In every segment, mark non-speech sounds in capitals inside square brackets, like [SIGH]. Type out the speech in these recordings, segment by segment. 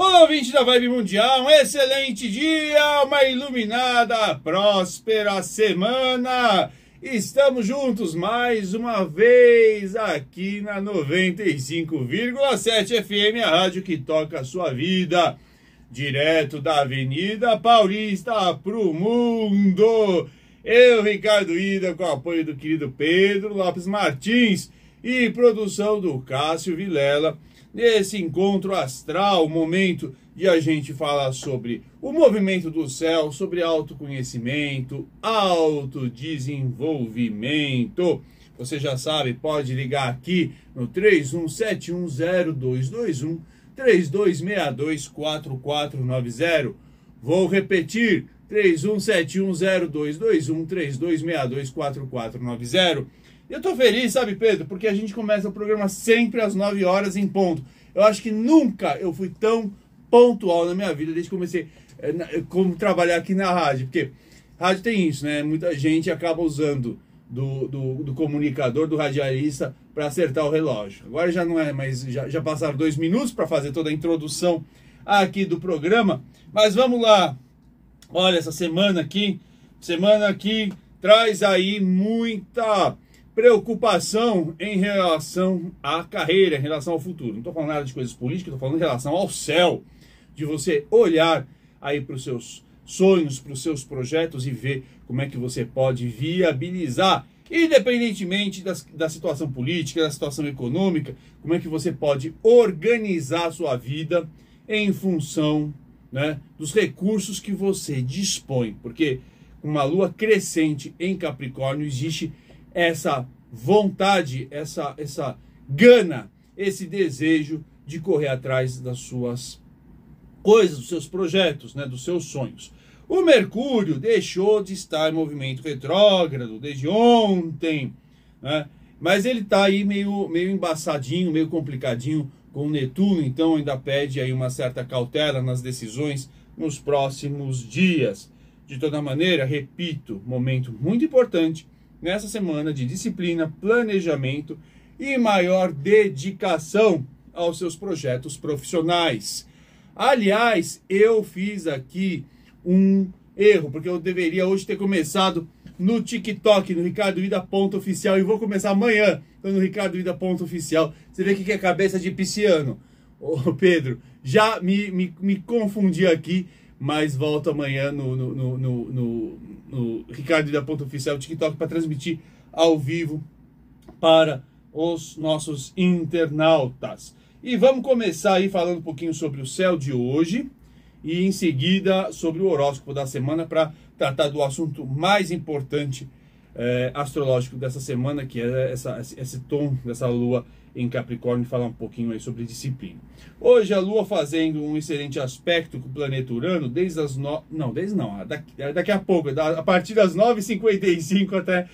Ouvinte da Vibe Mundial, um excelente dia, uma iluminada, próspera semana. Estamos juntos mais uma vez aqui na 95,7 FM, a rádio que toca a sua vida, direto da Avenida Paulista pro mundo. Eu, Ricardo Ida, com o apoio do querido Pedro Lopes Martins e produção do Cássio Vilela nesse encontro astral, momento de a gente falar sobre o movimento do céu, sobre autoconhecimento, autodesenvolvimento. Você já sabe, pode ligar aqui no 31710221 32624490. Vou repetir, 31710221 32624490. Eu tô feliz, sabe, Pedro? Porque a gente começa o programa sempre às 9 horas em ponto. Eu acho que nunca eu fui tão pontual na minha vida desde que comecei é, como trabalhar aqui na rádio. Porque rádio tem isso, né? Muita gente acaba usando do, do, do comunicador, do radialista, para acertar o relógio. Agora já não é, mas já, já passaram dois minutos para fazer toda a introdução aqui do programa. Mas vamos lá. Olha, essa semana aqui, semana aqui traz aí muita preocupação em relação à carreira, em relação ao futuro. Não estou falando nada de coisas políticas, estou falando em relação ao céu, de você olhar aí para os seus sonhos, para os seus projetos e ver como é que você pode viabilizar, independentemente das, da situação política, da situação econômica, como é que você pode organizar a sua vida em função né, dos recursos que você dispõe. Porque uma lua crescente em Capricórnio existe essa vontade, essa, essa gana, esse desejo de correr atrás das suas coisas, dos seus projetos, né, dos seus sonhos. O Mercúrio deixou de estar em movimento retrógrado desde ontem, né? mas ele está aí meio, meio embaçadinho, meio complicadinho com o Netuno, então ainda pede aí uma certa cautela nas decisões nos próximos dias. De toda maneira, repito, momento muito importante nessa semana de disciplina, planejamento e maior dedicação aos seus projetos profissionais. Aliás, eu fiz aqui um erro, porque eu deveria hoje ter começado no TikTok, no Ricardo Ida ponto oficial, e vou começar amanhã no Ricardo Ida ponto oficial. Você vê que é cabeça de pisciano. Ô Pedro, já me, me, me confundi aqui mas volto amanhã no, no, no, no, no Ricardo da Ponta Oficial TikTok para transmitir ao vivo para os nossos internautas. E vamos começar aí falando um pouquinho sobre o céu de hoje e em seguida sobre o horóscopo da semana para tratar do assunto mais importante é, astrológico dessa semana, que é essa, esse tom dessa lua em Capricórnio falar um pouquinho aí sobre disciplina. Hoje a Lua fazendo um excelente aspecto com o planeta Urano desde as no... não, desde não, daqui, daqui a pouco, a partir das 9h55 até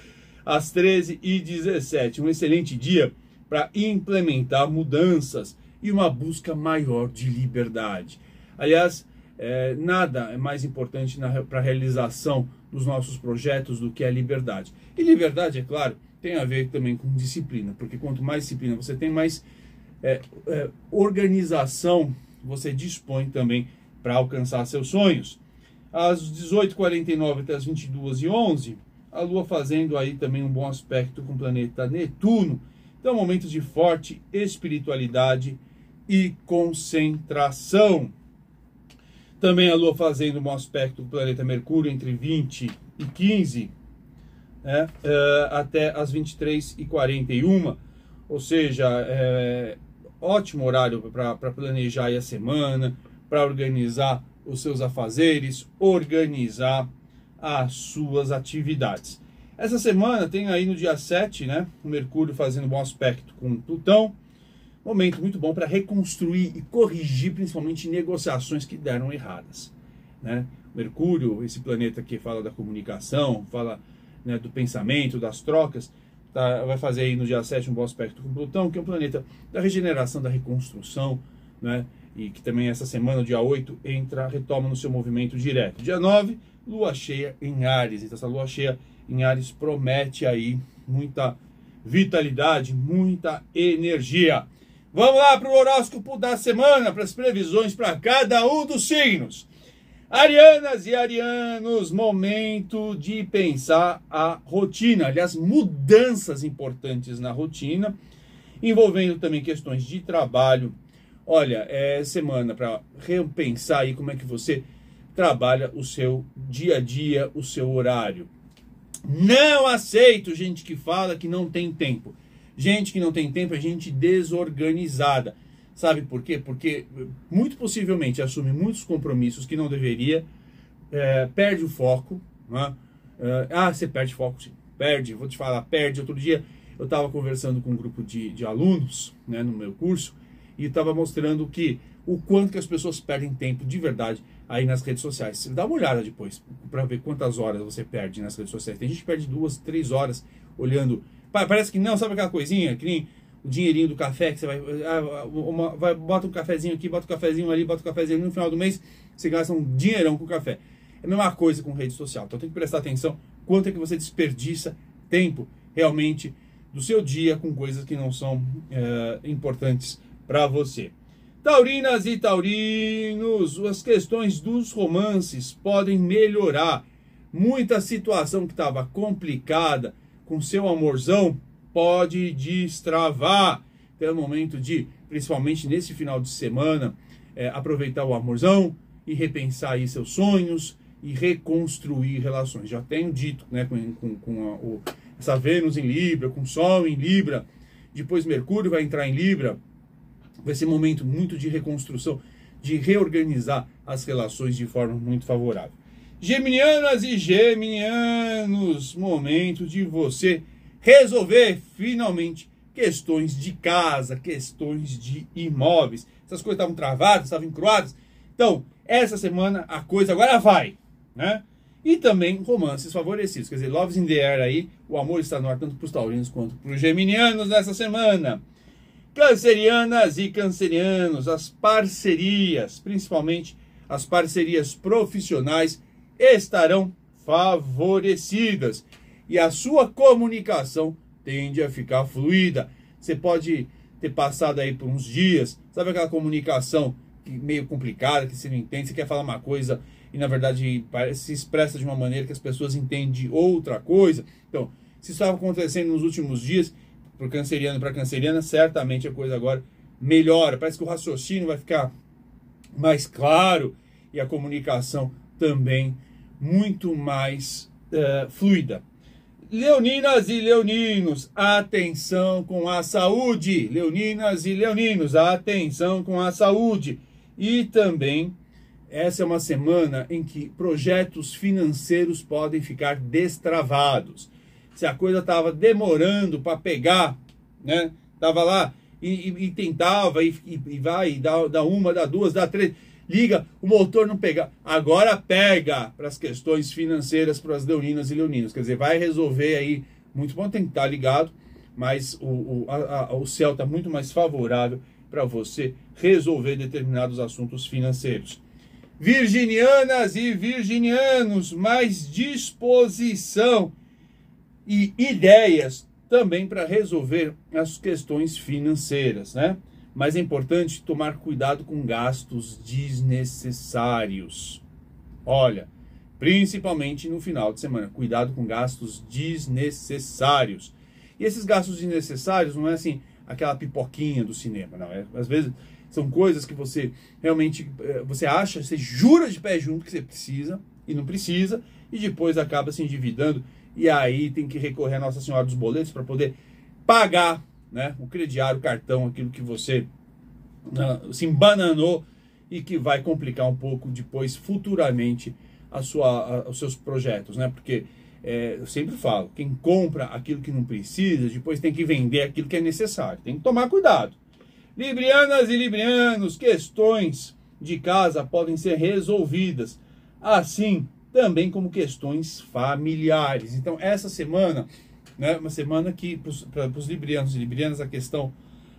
as 13h17. Um excelente dia para implementar mudanças e uma busca maior de liberdade. Aliás, é, nada é mais importante para a realização dos nossos projetos do que a liberdade. E liberdade, é claro, tem a ver também com disciplina, porque quanto mais disciplina você tem, mais é, é, organização você dispõe também para alcançar seus sonhos. Às 18h49 até as 22h11, a Lua fazendo aí também um bom aspecto com o planeta Netuno. Então, momento de forte espiritualidade e concentração. Também a Lua fazendo um bom aspecto com o planeta Mercúrio entre 20 e 15 né, uh, até as 23h41, ou seja, é, ótimo horário para planejar a semana, para organizar os seus afazeres, organizar as suas atividades. Essa semana tem aí no dia 7, né, o Mercúrio fazendo bom aspecto com Plutão, momento muito bom para reconstruir e corrigir principalmente negociações que deram erradas. Né? Mercúrio, esse planeta que fala da comunicação, fala né, do pensamento, das trocas, tá, vai fazer aí no dia 7 um bom aspecto com Plutão, que é um planeta da regeneração, da reconstrução, né, e que também essa semana, dia 8, entra, retoma no seu movimento direto. Dia 9, lua cheia em Ares. Então, essa lua cheia em Ares promete aí muita vitalidade, muita energia. Vamos lá para o horóscopo da semana, para as previsões para cada um dos signos. Arianas e arianos, momento de pensar a rotina, aliás, mudanças importantes na rotina, envolvendo também questões de trabalho. Olha, é semana para repensar aí como é que você trabalha o seu dia a dia, o seu horário. Não aceito gente que fala que não tem tempo. Gente que não tem tempo é gente desorganizada. Sabe por quê? Porque muito possivelmente assume muitos compromissos que não deveria, é, perde o foco. Né? É, ah, você perde foco, sim. Perde, vou te falar, perde. Outro dia eu estava conversando com um grupo de, de alunos né, no meu curso e estava mostrando que o quanto que as pessoas perdem tempo de verdade aí nas redes sociais. Dá uma olhada depois para ver quantas horas você perde nas redes sociais. Tem gente que perde duas, três horas olhando Parece que não, sabe aquela coisinha que nem o dinheirinho do café que você vai, ah, uma, vai bota um cafezinho aqui, bota um cafezinho ali, bota um cafezinho ali, no final do mês você gasta um dinheirão com café. É a mesma coisa com rede social. Então tem que prestar atenção quanto é que você desperdiça tempo realmente do seu dia com coisas que não são é, importantes para você. Taurinas e taurinos, as questões dos romances podem melhorar. Muita situação que estava complicada com seu amorzão pode destravar. Então é o momento de, principalmente nesse final de semana, é, aproveitar o amorzão e repensar aí seus sonhos e reconstruir relações. Já tenho dito, né, com, com, com a, o, essa Vênus em Libra, com Sol em Libra, depois Mercúrio vai entrar em Libra, vai ser momento muito de reconstrução, de reorganizar as relações de forma muito favorável. Geminianas e geminianos, momento de você resolver finalmente questões de casa, questões de imóveis. Essas coisas estavam travadas, estavam encruadas. Então, essa semana a coisa agora vai, né? E também romances favorecidos, quer dizer, Loves in the Air aí, o amor está no ar tanto para os taurinos quanto para os geminianos nessa semana. Cancerianas e cancerianos, as parcerias, principalmente as parcerias profissionais, estarão favorecidas e a sua comunicação tende a ficar fluida. Você pode ter passado aí por uns dias, sabe aquela comunicação meio complicada, que você não entende, você quer falar uma coisa e na verdade se expressa de uma maneira que as pessoas entendem outra coisa. Então, se isso estava acontecendo nos últimos dias, para canceriano para canceriana, certamente a coisa agora melhora. Parece que o raciocínio vai ficar mais claro e a comunicação também muito mais uh, fluida. Leoninas e leoninos, atenção com a saúde. Leoninas e leoninos, atenção com a saúde. E também, essa é uma semana em que projetos financeiros podem ficar destravados. Se a coisa estava demorando para pegar, né? Tava lá e, e, e tentava e, e, vai, e dá, dá uma, dá duas, dá três liga, o motor não pega. Agora pega para as questões financeiras para as leoninas e leoninos. Quer dizer, vai resolver aí. Muito bom, tem que estar ligado, mas o, o, a, o céu está muito mais favorável para você resolver determinados assuntos financeiros. Virginianas e virginianos, mais disposição e ideias também para resolver as questões financeiras, né? Mas é importante tomar cuidado com gastos desnecessários. Olha, principalmente no final de semana, cuidado com gastos desnecessários. E esses gastos desnecessários não é assim aquela pipoquinha do cinema, não é? Às vezes são coisas que você realmente eh, você acha, você jura de pé junto que você precisa e não precisa e depois acaba se endividando e aí tem que recorrer a Nossa Senhora dos Boletos para poder pagar né? O crediário, o cartão, aquilo que você uh, se embananou e que vai complicar um pouco depois, futuramente, a sua, a, os seus projetos, né? Porque é, eu sempre falo, quem compra aquilo que não precisa, depois tem que vender aquilo que é necessário. Tem que tomar cuidado. Librianas e librianos, questões de casa podem ser resolvidas, assim também como questões familiares. Então, essa semana né? Uma semana que, para os librianos e librianas, a questão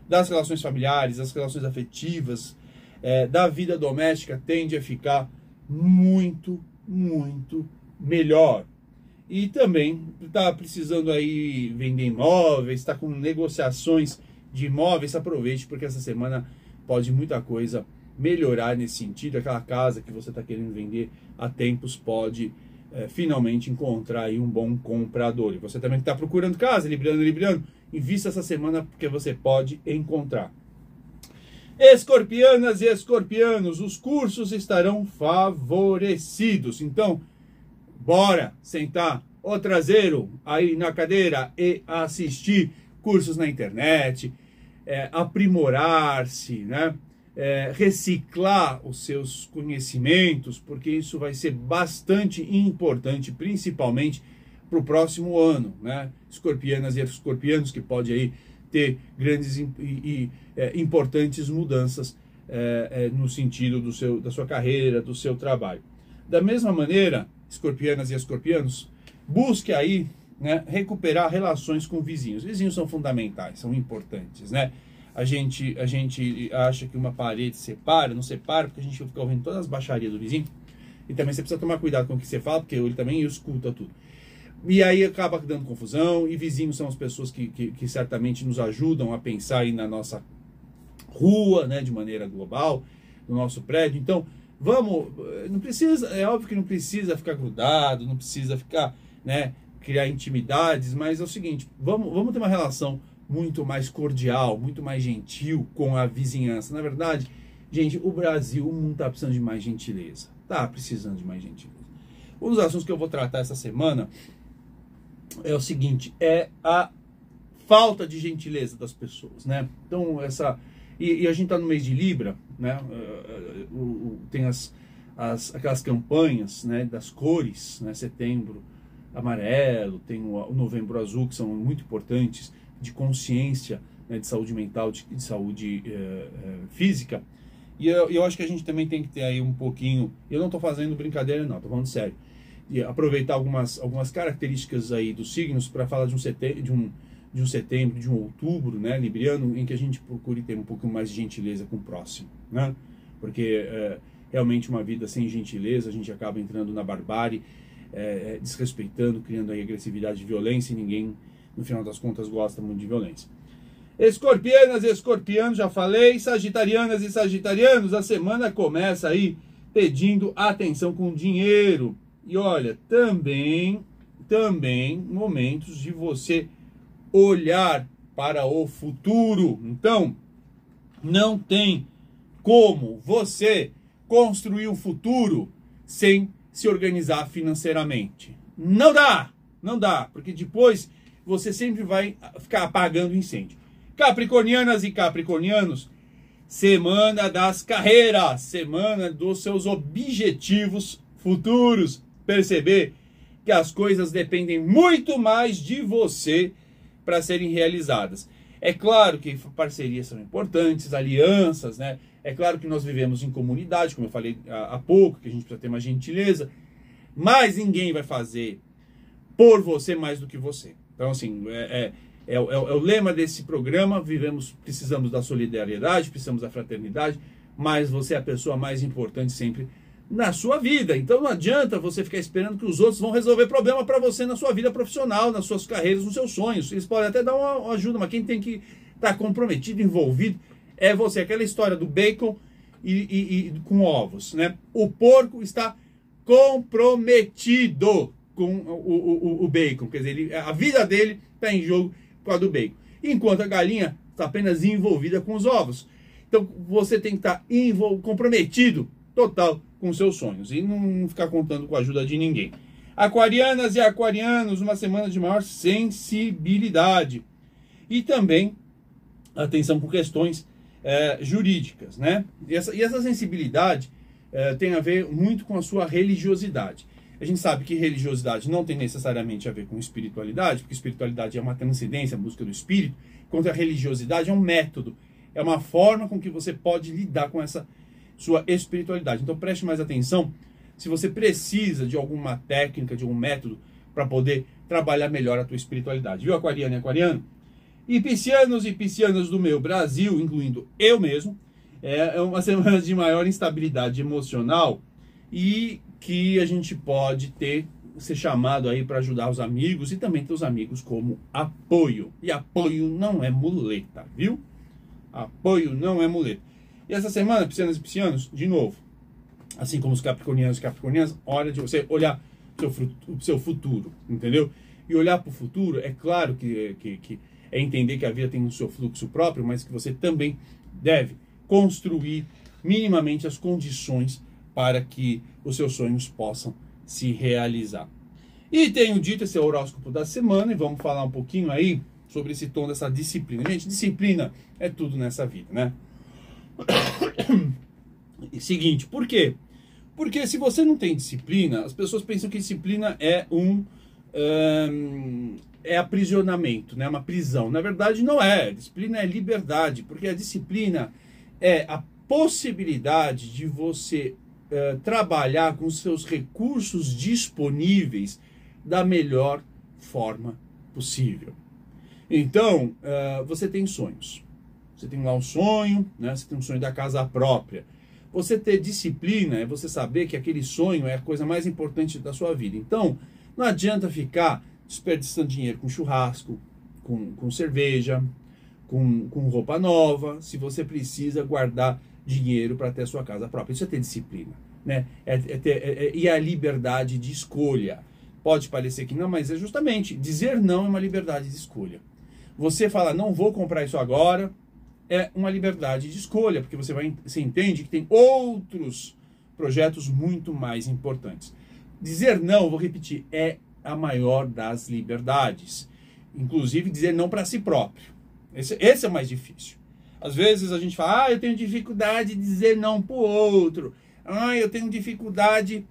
das relações familiares, das relações afetivas, é, da vida doméstica tende a ficar muito, muito melhor. E também está precisando aí vender imóveis, está com negociações de imóveis, aproveite, porque essa semana pode muita coisa melhorar nesse sentido. Aquela casa que você está querendo vender há tempos pode é, finalmente encontrar aí um bom comprador. E você também está procurando casa, Libriano, Libriano, invista essa semana porque você pode encontrar. Escorpianas e escorpianos, os cursos estarão favorecidos. Então, bora sentar o traseiro aí na cadeira e assistir cursos na internet, é, aprimorar-se, né? É, reciclar os seus conhecimentos, porque isso vai ser bastante importante, principalmente para o próximo ano, né? Escorpianas e escorpianos que pode aí ter grandes e, e é, importantes mudanças é, é, no sentido do seu, da sua carreira, do seu trabalho. Da mesma maneira, escorpianas e escorpianos, busque aí né, recuperar relações com vizinhos. Vizinhos são fundamentais, são importantes, né? A gente, a gente acha que uma parede separa, não separa, porque a gente fica ouvindo todas as baixarias do vizinho. E também você precisa tomar cuidado com o que você fala, porque ele também escuta tudo. E aí acaba dando confusão, e vizinhos são as pessoas que, que, que certamente nos ajudam a pensar na nossa rua, né, de maneira global, no nosso prédio. Então, vamos, não precisa, é óbvio que não precisa ficar grudado, não precisa ficar, né, criar intimidades, mas é o seguinte, vamos, vamos ter uma relação muito mais cordial, muito mais gentil com a vizinhança. Na verdade, gente, o Brasil, o mundo está precisando de mais gentileza. Tá precisando de mais gentileza. Um dos assuntos que eu vou tratar essa semana é o seguinte, é a falta de gentileza das pessoas, né? Então, essa... E, e a gente está no mês de Libra, né? Uh, uh, uh, tem as, as, aquelas campanhas né, das cores, né? Setembro amarelo, tem o, o novembro azul, que são muito importantes, de consciência, né, de saúde mental, de, de saúde física. E eu, eu acho que a gente também tem que ter aí um pouquinho... Eu não estou fazendo brincadeira não, estou falando sério e aproveitar algumas, algumas características aí dos signos para falar de um, setembro, de, um, de um setembro, de um outubro, né, libriano, em que a gente procure ter um pouco mais de gentileza com o próximo, né? Porque é, realmente uma vida sem gentileza, a gente acaba entrando na barbárie, é, desrespeitando, criando aí agressividade e violência, e ninguém, no final das contas, gosta muito de violência. Escorpianas e escorpianos, já falei. Sagitarianas e sagitarianos, a semana começa aí pedindo atenção com dinheiro. E olha, também, também momentos de você olhar para o futuro. Então, não tem como você construir um futuro sem se organizar financeiramente. Não dá, não dá, porque depois você sempre vai ficar apagando incêndio. Capricornianas e capricornianos, semana das carreiras, semana dos seus objetivos futuros perceber que as coisas dependem muito mais de você para serem realizadas. É claro que parcerias são importantes, alianças, né? É claro que nós vivemos em comunidade, como eu falei há pouco, que a gente precisa ter uma gentileza, mas ninguém vai fazer por você mais do que você. Então, assim, é, é, é, é, é o lema desse programa: vivemos, precisamos da solidariedade, precisamos da fraternidade, mas você é a pessoa mais importante sempre na sua vida. Então não adianta você ficar esperando que os outros vão resolver problema para você na sua vida profissional, nas suas carreiras, nos seus sonhos. Eles podem até dar uma, ajuda, mas quem tem que estar tá comprometido, envolvido, é você. Aquela história do bacon e, e, e, com ovos, né? O porco está comprometido com o, o, o bacon, quer dizer, ele, a vida dele está em jogo com a do bacon. Enquanto a galinha está apenas envolvida com os ovos. Então você tem que estar tá comprometido total com seus sonhos e não ficar contando com a ajuda de ninguém. Aquarianas e aquarianos, uma semana de maior sensibilidade e também atenção com questões é, jurídicas, né? E essa, e essa sensibilidade é, tem a ver muito com a sua religiosidade. A gente sabe que religiosidade não tem necessariamente a ver com espiritualidade, porque espiritualidade é uma transcendência, a busca do espírito, enquanto a religiosidade é um método, é uma forma com que você pode lidar com essa sua espiritualidade. Então preste mais atenção se você precisa de alguma técnica, de algum método para poder trabalhar melhor a tua espiritualidade. Viu, aquariano e aquariano? E piscianos e piscianas do meu Brasil, incluindo eu mesmo, é uma [LAUGHS] semana de maior instabilidade emocional e que a gente pode ter ser chamado aí para ajudar os amigos e também ter os amigos como apoio. E apoio não é muleta, viu? Apoio não é muleta. E essa semana, piscianas e piscianos, de novo, assim como os capricornianos e capricornianas, hora de você olhar o seu futuro, entendeu? E olhar para o futuro, é claro que, que, que é entender que a vida tem o seu fluxo próprio, mas que você também deve construir minimamente as condições para que os seus sonhos possam se realizar. E tenho dito esse é o horóscopo da semana e vamos falar um pouquinho aí sobre esse tom dessa disciplina. Gente, disciplina é tudo nessa vida, né? [COUGHS] E seguinte, por quê? Porque se você não tem disciplina, as pessoas pensam que disciplina é um, um é aprisionamento, né? Uma prisão. Na verdade, não é. Disciplina é liberdade, porque a disciplina é a possibilidade de você uh, trabalhar com seus recursos disponíveis da melhor forma possível. Então, uh, você tem sonhos. Você tem lá um sonho, né? Você tem um sonho da casa própria. Você ter disciplina é você saber que aquele sonho é a coisa mais importante da sua vida. Então, não adianta ficar desperdiçando dinheiro com churrasco, com, com cerveja, com, com roupa nova, se você precisa guardar dinheiro para ter sua casa própria. Isso é ter disciplina. Né? É, é ter, é, é, e a liberdade de escolha. Pode parecer que não, mas é justamente dizer não é uma liberdade de escolha. Você fala, não vou comprar isso agora, é uma liberdade de escolha, porque você, vai, você entende que tem outros projetos muito mais importantes. Dizer não, vou repetir, é a maior das liberdades. Inclusive dizer não para si próprio. Esse, esse é o mais difícil. Às vezes a gente fala, ah, eu tenho dificuldade de dizer não para o outro. Ah, eu tenho dificuldade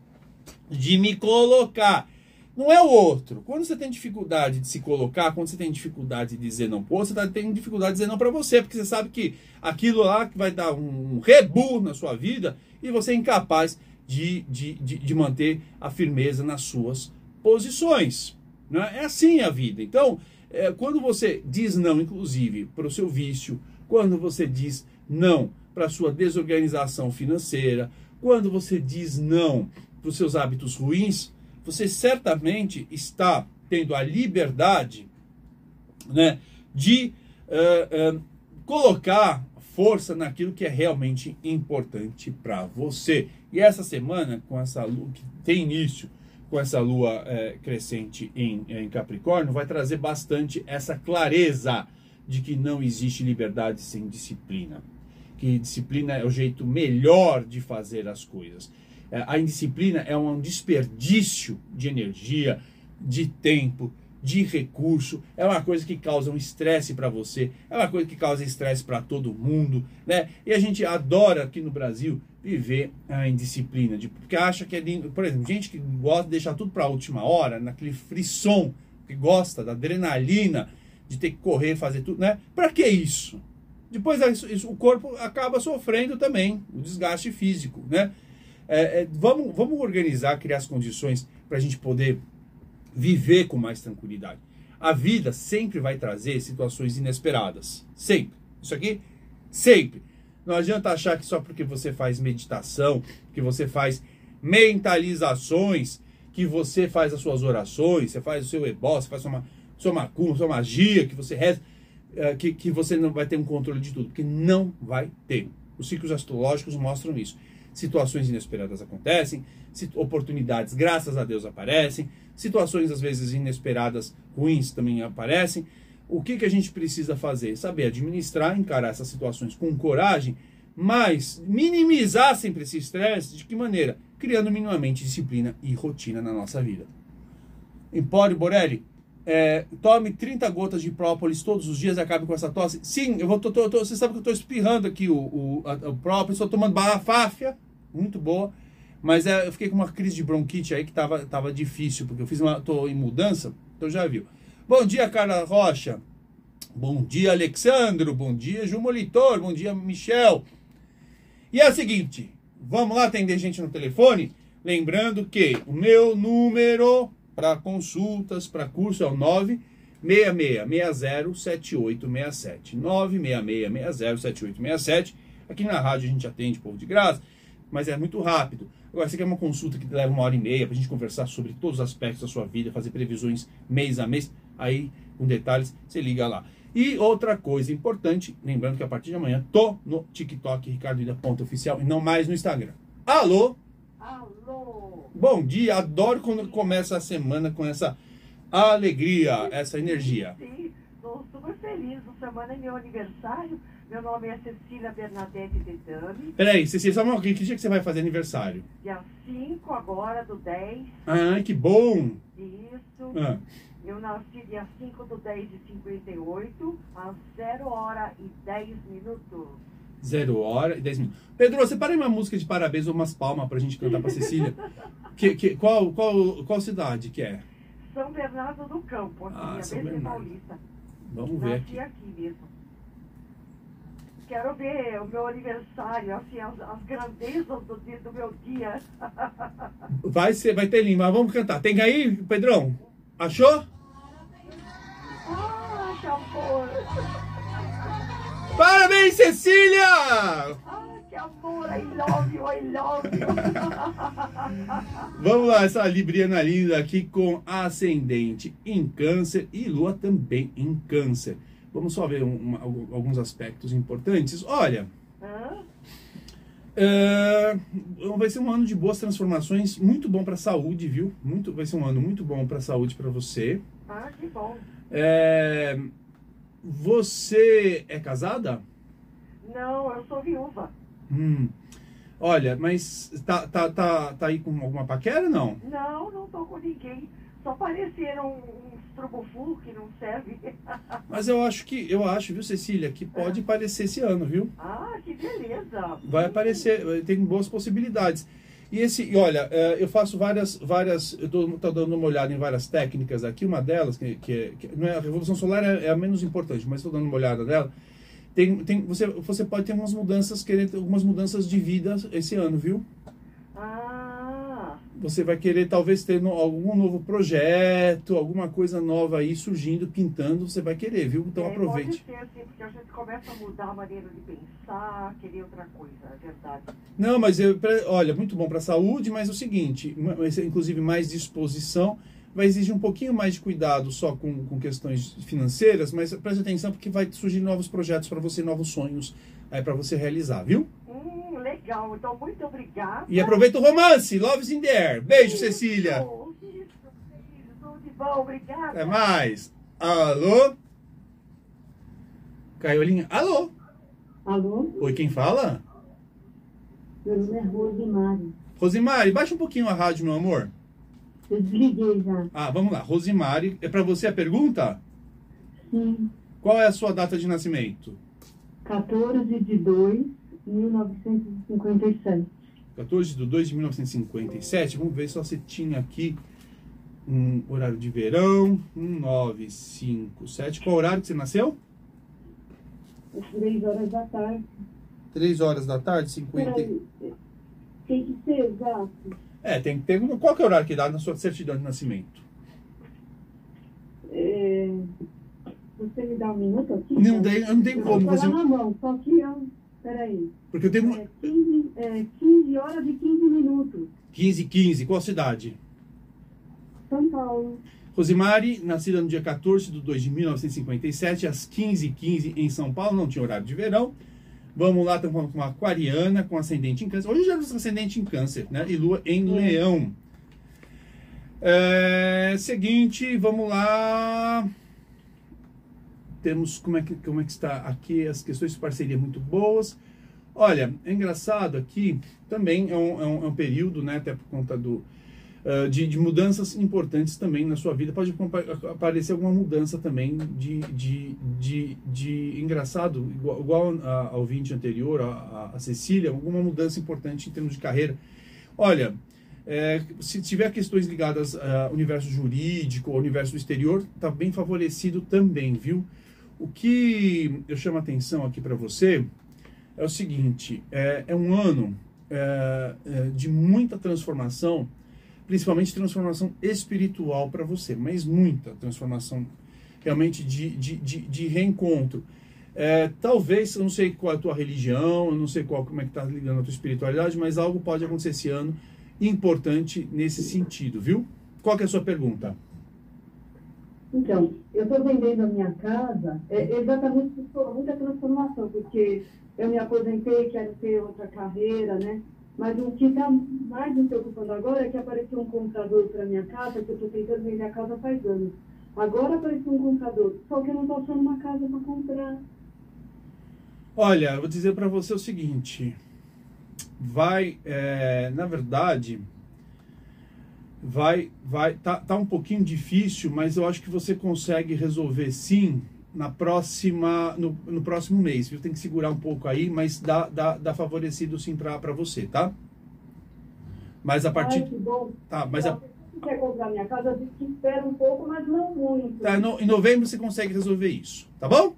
de me colocar. Não é o outro. Quando você tem dificuldade de se colocar, quando você tem dificuldade de dizer não pô, você está tendo dificuldade de dizer não para você, porque você sabe que aquilo lá vai dar um rebu na sua vida e você é incapaz de, de, de, de manter a firmeza nas suas posições. Né? É assim a vida. Então, é, quando você diz não, inclusive, para o seu vício, quando você diz não para sua desorganização financeira, quando você diz não para os seus hábitos ruins, você certamente está tendo a liberdade né, de uh, uh, colocar força naquilo que é realmente importante para você. E essa semana, com essa lua que tem início, com essa lua é, crescente em, em Capricórnio, vai trazer bastante essa clareza de que não existe liberdade sem disciplina. Que disciplina é o jeito melhor de fazer as coisas. É, a indisciplina é um desperdício de energia, de tempo, de recurso, é uma coisa que causa um estresse para você, é uma coisa que causa estresse para todo mundo, né? E a gente adora aqui no Brasil viver a indisciplina, de, porque acha que é lindo. Por exemplo, gente que gosta de deixar tudo para a última hora, naquele frisson, que gosta da adrenalina de ter que correr, fazer tudo, né? Para que isso? Depois isso, isso, o corpo acaba sofrendo também o desgaste físico, né? É, é, vamos, vamos organizar, criar as condições para a gente poder viver com mais tranquilidade. A vida sempre vai trazer situações inesperadas. Sempre. Isso aqui, sempre. Não adianta achar que só porque você faz meditação, que você faz mentalizações, que você faz as suas orações, você faz o seu ebó, você faz uma sua macumba, sua magia, que você reza, é, que, que você não vai ter um controle de tudo, porque não vai ter. Os ciclos astrológicos mostram isso situações inesperadas acontecem, oportunidades, graças a Deus, aparecem, situações às vezes inesperadas, ruins também aparecem. O que, que a gente precisa fazer? Saber administrar, encarar essas situações com coragem, mas minimizar sempre esse estresse. De que maneira? Criando minimamente disciplina e rotina na nossa vida. Empório Borelli, é, tome 30 gotas de própolis todos os dias e acabe com essa tosse. Sim, eu vou, tô, tô, tô, você sabe que eu estou espirrando aqui o, o, a, o própolis, estou tomando balafáfia, muito boa. Mas é, eu fiquei com uma crise de bronquite aí que tava, tava difícil, porque eu fiz uma. tô em mudança, então já viu. Bom dia, Carla Rocha. Bom dia, Alexandro. Bom dia, Ju Molitor. Bom dia, Michel. E é o seguinte, vamos lá atender gente no telefone? Lembrando que o meu número para consultas, para curso é o 966607867. 966607867. Aqui na rádio a gente atende povo de graça, mas é muito rápido. Agora, você quer uma consulta que leva uma hora e meia pra gente conversar sobre todos os aspectos da sua vida, fazer previsões mês a mês, aí com detalhes, você liga lá. E outra coisa importante, lembrando que a partir de amanhã tô no TikTok, Ricardo Ida ponto oficial, e não mais no Instagram. Alô? Alô! Bom dia, adoro quando começa a semana com essa alegria, essa energia. Sim, estou super feliz. Essa semana é meu aniversário. Meu nome é Cecília Bernadette Dedame. Peraí, Cecília, só uma que dia que você vai fazer aniversário? Dia 5 agora do 10. Ai, que bom! Isso. Ah, Eu nasci dia 5 do 10 de 58, às 0 hora e 10 minutos. Zero hora e dez minutos. Pedro, separa aí uma música de parabéns ou umas palmas pra gente cantar pra Cecília. Que, que, qual, qual, qual cidade que é? São Bernardo do Campo, aqui, Ah, São Bernardo. Paulista. Vamos ver aqui. aqui mesmo. Quero ver o meu aniversário, assim, as, as grandezas do, dia- do meu dia. [LAUGHS] Vai, ser, vai ter mas vamos cantar. Tem aí, Pedrão? Achou? Ah, que amor! Parabéns, Cecília! Que amor! I love you, I love you! [LAUGHS] Vamos lá, essa Libriana linda aqui com ascendente em câncer e lua também em câncer. Vamos só ver um- uma- alguns aspectos importantes. Olha, é, vai ser um ano de boas transformações, muito bom para a saúde, viu? Muito, vai ser um ano muito bom para a saúde para você. Ah, que bom! É, você é casada? Não, eu sou viúva. Hum. Olha, mas tá, tá, tá, tá aí com alguma paquera não? Não, não tô com ninguém. Só apareceram uns trubufu que não serve. [LAUGHS] Mas eu acho que, eu acho, viu, Cecília, que pode aparecer esse ano, viu? Ah, que beleza! Vai aparecer, tem boas possibilidades. E esse, e olha, é, eu faço várias, várias, eu tô, tô dando uma olhada em várias técnicas aqui, uma delas, que, que, que não é, a Revolução Solar é, é a menos importante, mas estou dando uma olhada nela. Tem, tem, você, você pode ter umas mudanças, querer algumas mudanças de vida esse ano, viu? Você vai querer talvez ter no- algum novo projeto, alguma coisa nova aí surgindo, pintando, você vai querer, viu? Então é, aproveite. Pode ser, assim, porque a gente começa a mudar a maneira de pensar, querer outra coisa, é verdade. Não, mas eu, olha, muito bom para a saúde, mas é o seguinte, ser, inclusive mais disposição, vai exigir um pouquinho mais de cuidado só com, com questões financeiras, mas preste atenção porque vai surgir novos projetos para você, novos sonhos aí para você realizar, viu? Hum, legal. Então, muito obrigada. E aproveita o romance, Love's in the Air. Beijo, Cecília. Isso, isso, isso, tudo de bom, obrigada. Até mais. Alô? Caiolinha, alô? Alô, Oi, quem fala? meu nome é Rosemary. Rosimari, baixa um pouquinho a rádio, meu amor. Eu desliguei já. Ah, vamos lá. Rosimari, é para você a pergunta? Sim, Qual é a sua data de nascimento? 14 de 2 de 1957. 14 de 2 de 1957. Vamos ver se você tinha aqui um horário de verão. Um 9, 5, 7. Qual horário que você nasceu? Às 3 horas da tarde. 3 horas da tarde, 50. Peraí, tem que ser exato. É, tem que ter. Qual que é o horário que dá na sua certidão de nascimento? É, você me dá um minuto aqui? Não tá? tem, eu não tenho Eu como vou fazer. na mão, só que eu... Peraí. Porque eu tenho É 15, é 15 horas e 15 minutos. 15, 15. Qual cidade? São Paulo. Rosimari, nascida no dia 14 de 2 de 1957, às 15h15 em São Paulo, não tinha horário de verão. Vamos lá, estamos com uma aquariana, com ascendente em câncer. Hoje já é ascendente em câncer, né? E lua em É. leão. É, seguinte, vamos lá. Temos como é, que, como é que está aqui as questões de parceria muito boas. Olha, é engraçado aqui, também é um, é um, é um período, né, até por conta do, ah, de, de mudanças importantes também na sua vida. Pode aparecer alguma mudança também de, de, de, de engraçado, igual, igual a- ao ouvinte anterior, a, a- Cecília, alguma mudança importante em termos de carreira. Olha, é, se tiver questões ligadas ao universo jurídico, ao universo exterior, está bem favorecido também, viu? O que eu chamo a atenção aqui para você é o seguinte: é, é um ano é, é, de muita transformação, principalmente transformação espiritual para você, mas muita transformação realmente de, de, de, de reencontro. É, talvez, eu não sei qual é a tua religião, eu não sei qual, como é que está ligando a tua espiritualidade, mas algo pode acontecer esse ano importante nesse sentido, viu? Qual que é a sua pergunta? Então, eu estou vendendo a minha casa é, exatamente por muita transformação, porque eu me aposentei, quero ter outra carreira, né? Mas o que está mais me preocupando agora é que apareceu um comprador para minha casa, que eu estou tentando vender a casa faz anos. Agora apareceu um comprador, só que eu não estou achando uma casa para comprar. Olha, eu vou dizer para você o seguinte. Vai, é, na verdade, vai, vai, tá, tá um pouquinho difícil, mas eu acho que você consegue resolver sim na próxima, no, no próximo mês, viu? Tem que segurar um pouco aí, mas dá, dá, dá favorecido sim para você, tá? Mas a partir, Ai, que bom. tá, mas a, quer comprar minha casa, a gente espera um pouco, mas não muito. tá, no, em novembro você consegue resolver isso, tá bom?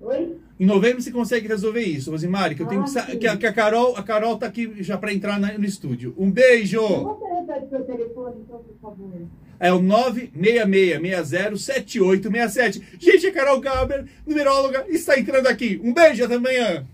Oi? Em novembro você consegue resolver isso, Rosimari, que eu tenho Ah, que, a, que a Carol, a Carol tá aqui já para entrar na- no estúdio. Um beijo. Você repete seu telefone, então, por favor. É o 966607867. Gente, a Carol Gaber, numeróloga, está entrando aqui. Um beijo, até amanhã.